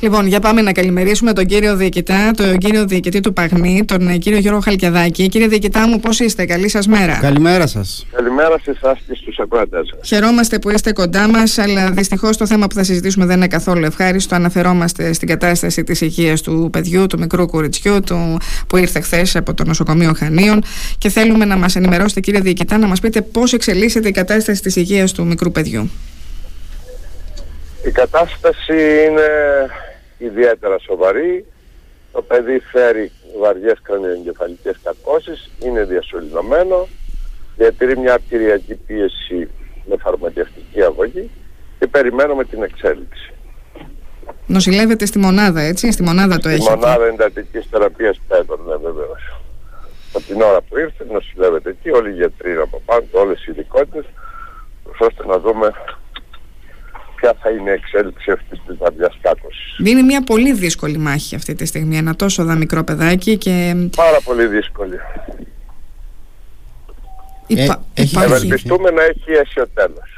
Λοιπόν, για πάμε να καλημερίσουμε τον κύριο Διοικητά, τον κύριο Διοικητή του Παγνή, τον ε, κύριο Γιώργο Χαλκιαδάκη. Κύριε Διοικητά μου, πώς είστε, καλή σας μέρα. Καλημέρα σας. Καλημέρα σε εσάς και στους ακροατές Χαιρόμαστε που είστε κοντά μας, αλλά δυστυχώς το θέμα που θα συζητήσουμε δεν είναι καθόλου ευχάριστο. Αναφερόμαστε στην κατάσταση της υγείας του παιδιού, του μικρού κοριτσιού, του, που ήρθε χθες από το νοσοκομείο Χανίων. Και θέλουμε να μας ενημερώσετε, κύριε Διοικητά, να μας πείτε πώς εξελίσσεται η κατάσταση της υγείας του μικρού παιδιού. Η κατάσταση είναι ιδιαίτερα σοβαρή. Το παιδί φέρει βαριές κρανιοεγκεφαλικές κακώσεις, είναι διασωληνωμένο, διατηρεί μια αρτηριακή πίεση με φαρμακευτική αγωγή και περιμένουμε την εξέλιξη. Νοσηλεύεται στη μονάδα, έτσι, στη μονάδα το έχει. Στη μονάδα εντατικής θεραπείας παιδών, ναι βεβαίως. Από την ώρα που ήρθε νοσηλεύεται εκεί, όλοι οι γιατροί από πάνω, όλες οι ειδικότητες, ώστε να δούμε ποια θα είναι η εξέλιξη αυτής της βαριάς κάκωσης. Είναι μια πολύ δύσκολη μάχη αυτή τη στιγμή. Ένα τόσο δα μικρό παιδάκι και. Πάρα πολύ δύσκολη. Υπά... Ε, Ευελπιστούμε να έχει αίσιο τέλος.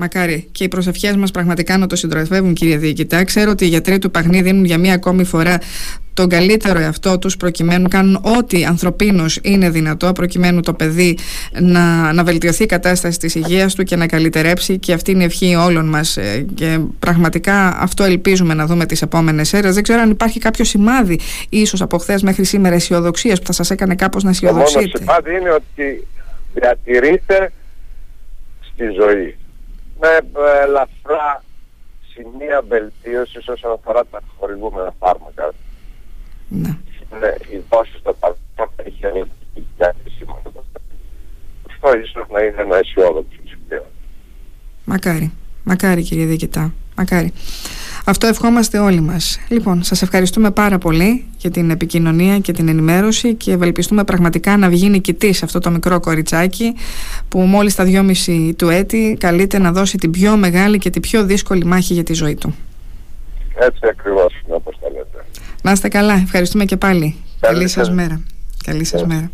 Μακάρι. Και οι προσευχές μας πραγματικά να το συντροφεύουν, κύριε Διοικητά. Ξέρω ότι οι γιατροί του Παγνή δίνουν για μία ακόμη φορά τον καλύτερο εαυτό τους προκειμένου κάνουν ό,τι ανθρωπίνως είναι δυνατό προκειμένου το παιδί να, να βελτιωθεί η κατάσταση της υγείας του και να καλυτερέψει και αυτή είναι η ευχή όλων μας ε, και πραγματικά αυτό ελπίζουμε να δούμε τις επόμενες ώρες. Δεν ξέρω αν υπάρχει κάποιο σημάδι ίσως από χθες μέχρι σήμερα αισιοδοξίας που θα σας έκανε κάπως να αισιοδοξείτε. Το μόνο σημάδι είναι ότι διατηρείται στη ζωή με ελαφρά σημεία βελτίωσης όσον αφορά τα χορηγούμενα φάρμακα. Ναι. ναι οι δόσεις στο παρελθόν έχει ανοιχτή διάκριση Αυτό ίσως να είναι ένα αισιόδοξο σημείο. Μακάρι. Μακάρι κύριε Διοικητά. Μακάρι. Αυτό ευχόμαστε όλοι μας. Λοιπόν, σας ευχαριστούμε πάρα πολύ για την επικοινωνία και την ενημέρωση και ευελπιστούμε πραγματικά να βγει νικητής αυτό το μικρό κοριτσάκι που μόλις τα δυόμιση του έτη καλείται να δώσει την πιο μεγάλη και την πιο δύσκολη μάχη για τη ζωή του. Έτσι ακριβώς, όπως τα λέτε. Να είστε καλά. Ευχαριστούμε και πάλι. Καλή, Καλή σας μέρα. Καλή σας μέρα.